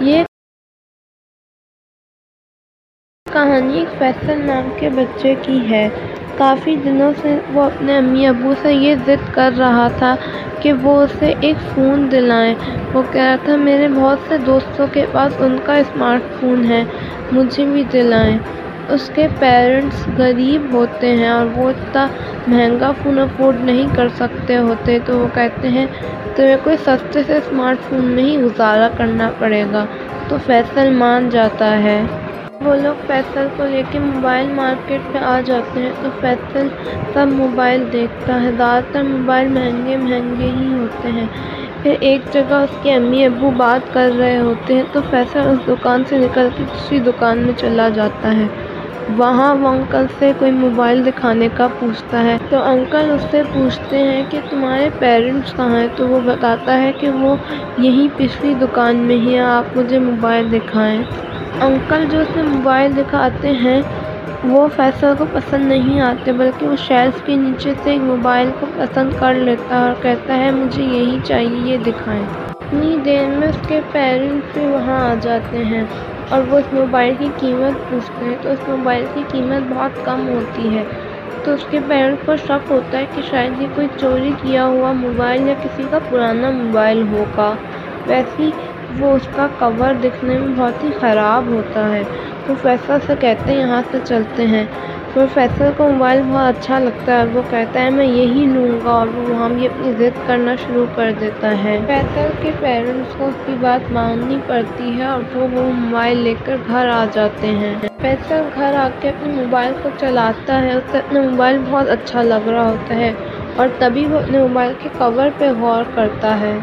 یہ کہانی ایک فیصل نام کے بچے کی ہے۔ کافی دنوں سے وہ اپنے امی ابو سے یہ ضد کر رہا تھا کہ وہ اسے ایک فون دلائیں۔ وہ کہہ رہا تھا، میرے بہت سے دوستوں کے پاس ان کا اسمارٹ فون ہے، مجھے بھی دلائیں۔ اس کے پیرنٹس غریب ہوتے ہیں اور وہ اتنا مہنگا فون افورڈ نہیں کر سکتے ہوتے، تو وہ کہتے ہیں تمہیں کوئی سستے سے اسمارٹ فون میں ہی گزارا کرنا پڑے گا۔ تو فیصل مان جاتا ہے۔ وہ لوگ فیصل کو لے کے موبائل مارکیٹ پہ آ جاتے ہیں۔ تو فیصل سب موبائل دیکھتا ہے۔ زیادہ تر موبائل مہنگے مہنگے ہی ہوتے ہیں۔ پھر ایک جگہ اس کے امی ابو بات کر رہے ہوتے ہیں۔ تو فیصل اس دکان سے نکل کے دوسری دکان میں چلا جاتا ہے۔ وہاں وہ انکل سے کوئی موبائل دکھانے کا پوچھتا ہے۔ تو انکل اس سے پوچھتے ہیں کہ تمہارے پیرنٹس کہاں ہیں؟ تو وہ بتاتا ہے کہ وہ یہیں پچھلی دکان میں ہی ہیں، آپ مجھے موبائل دکھائیں۔ انکل جو اسے موبائل دکھاتے ہیں، وہ فیصل کو پسند نہیں آتے، بلکہ وہ شیلف کے نیچے سے ایک موبائل کو پسند کر لیتا ہے اور کہتا ہے، مجھے یہی چاہیے، یہ دکھائیں۔ اتنی دیر میں اس کے پیرنٹس بھی وہاں آ جاتے ہیں اور وہ اس موبائل کی قیمت پوچھتے ہیں۔ تو اس موبائل کی قیمت بہت کم ہوتی ہے۔ تو اس کے پیرنٹس کو شک ہوتا ہے کہ شاید یہ کوئی چوری کیا ہوا موبائل یا کسی کا پرانا موبائل ہوگا۔ ویسے وہ اس کا کور دکھنے میں بہت ہی خراب ہوتا ہے۔ تو فیصل سے کہتے ہیں، یہاں سے چلتے ہیں۔ پھر فیصل کو موبائل بہت اچھا لگتا ہے وہ کہتا ہے، میں یہی لوں گا اور وہ وہاں بھی اپنی ضد کرنا شروع کر دیتا ہے۔ فیصل کے پیرنٹس کو اس کی بات ماننی پڑتی ہے اور وہ وہ موبائل لے کر گھر آ جاتے ہیں۔ فیصل گھر آ کے اپنے موبائل کو چلاتا ہے، اسے اپنا موبائل بہت اچھا لگ رہا ہوتا ہے اور تبھی وہ اپنے موبائل کے کور پہ غور کرتا ہے۔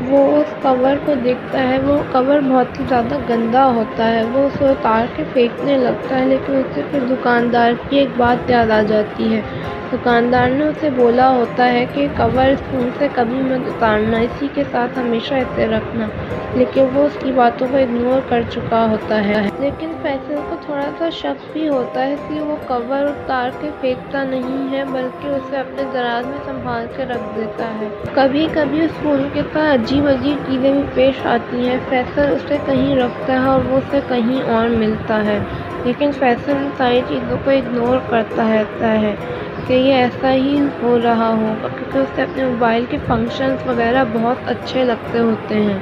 وہ اس کور کو دیکھتا ہے، وہ کور بہت ہی زیادہ گندا ہوتا ہے۔ وہ اسے اتار کے پھینکنے لگتا ہے، لیکن اسے پھر دکاندار کی ایک بات یاد آ جاتی ہے۔ دکاندار نے اسے بولا ہوتا ہے کہ کور اس فون سے کبھی مت اتارنا، اسی کے ساتھ ہمیشہ اسے رکھنا۔ لیکن وہ اس کی باتوں کو اگنور کر چکا ہوتا ہے۔ لیکن فیصل کو تھوڑا سا شک بھی ہوتا ہے اس لیے وہ کور اتار کے پھینکتا نہیں ہے، بلکہ اسے اپنے دراز میں سنبھال کے رکھ دیتا ہے۔ کبھی کبھی اس فون کے ساتھ عجیب عجیب چیزیں بھی پیش آتی ہیں۔ فیصل اسے کہیں رکھتا ہے اور وہ اسے کہیں اور ملتا ہے۔ لیکن فیصل ان ساری چیزوں کو اگنور کرتا رہتا ہے کہ یہ ایسا ہی ہو رہا ہوگا، کیونکہ اسے اپنے موبائل کے فنکشنس وغیرہ بہت اچھے لگتے ہوتے ہیں۔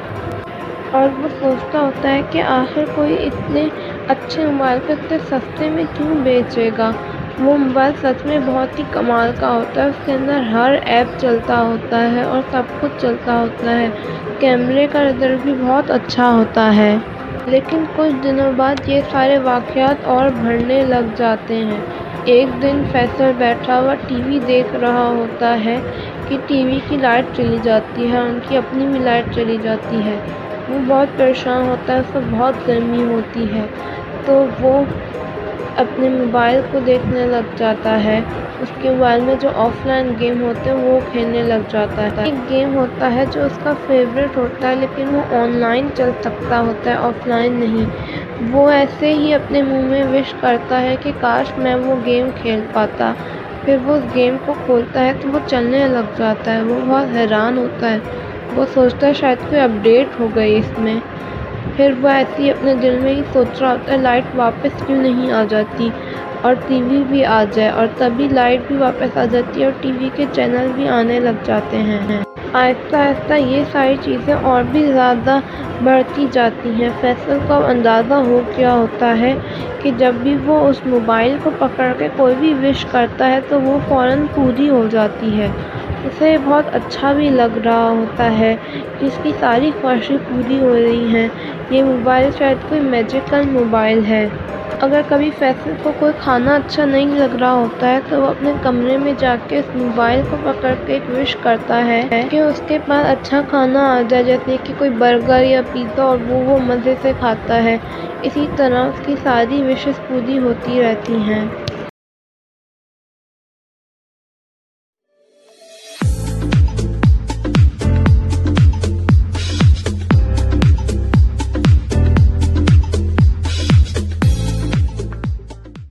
اور وہ سوچتا ہوتا ہے کہ آخر کوئی اتنے اچھے موبائل کو اتنے سستے میں کیوں بیچے گا؟ وہ موبائل سچ میں بہت ہی کمال کا ہوتا ہے۔ اس کے اندر ہر ایپ چلتا ہوتا ہے اور سب کچھ چلتا ہوتا ہے۔ کیمرے کا رزلٹ بھی بہت اچھا ہوتا ہے۔ لیکن کچھ دنوں بعد یہ سارے واقعات اور بڑھنے لگ جاتے ہیں۔ ایک دن فیصل بیٹھا ہوا ٹی وی دیکھ رہا ہوتا ہے کہ ٹی وی کی لائٹ چلی جاتی ہے، ان کی اپنی بھی لائٹ چلی جاتی ہے۔ وہ بہت پریشان ہوتا ہے، اس کو بہت گرمی ہوتی ہے۔ تو وہ اپنے موبائل کو دیکھنے لگ جاتا ہے۔ اس کے موبائل میں جو آف لائن گیم ہوتے ہیں، وہ کھیلنے لگ جاتا ہے۔ ایک گیم ہوتا ہے جو اس کا فیوریٹ ہوتا ہے، لیکن وہ آن لائن چل سکتا ہوتا ہے، آف لائن نہیں۔ وہ ایسے ہی اپنے منہ میں وش کرتا ہے کہ کاش میں وہ گیم کھیل پاتا۔ پھر وہ اس گیم کو کھولتا ہے تو وہ چلنے لگ جاتا ہے، وہ بہت حیران ہوتا ہے۔ وہ سوچتا ہے شاید کوئی اپڈیٹ ہو گئی اس میں۔ پھر وہ ایسے ہی اپنے دل میں ہی سوچ رہا ہوتا ہے، لائٹ واپس کیوں نہیں آ جاتی؟ اور ٹی وی بھی آ جائے، اور تبھی لائٹ بھی واپس آ جاتی ہے اور ٹی وی کے چینل بھی آنے لگ جاتے ہیں۔ آہستہ آہستہ یہ ساری چیزیں اور بھی زیادہ بڑھتی جاتی ہیں۔ فیصل کو اندازہ ہو گیا ہوتا ہے کہ جب بھی وہ اس موبائل کو پکڑ کے کوئی بھی وش کرتا ہے تو وہ فوراً پوری ہو جاتی ہے۔ اسے بہت اچھا بھی لگ رہا ہوتا ہے۔ کہ اس کی ساری خواہشیں پوری ہو رہی ہیں۔ یہ موبائل شاید کوئی میجیکل موبائل ہے۔ اگر کبھی فیصل کو کوئی کھانا اچھا نہیں لگ رہا ہوتا ہے، تو وہ اپنے کمرے میں جا کے اس موبائل کو پکڑ کے ایک وش کرتا ہے کہ اس کے پاس اچھا کھانا آ جائے، جیسے کہ کوئی برگر یا پیزا، اور وہ وہ مزے سے کھاتا ہے۔ اسی طرح اس کی ساری وشز پوری ہوتی رہتی ہیں۔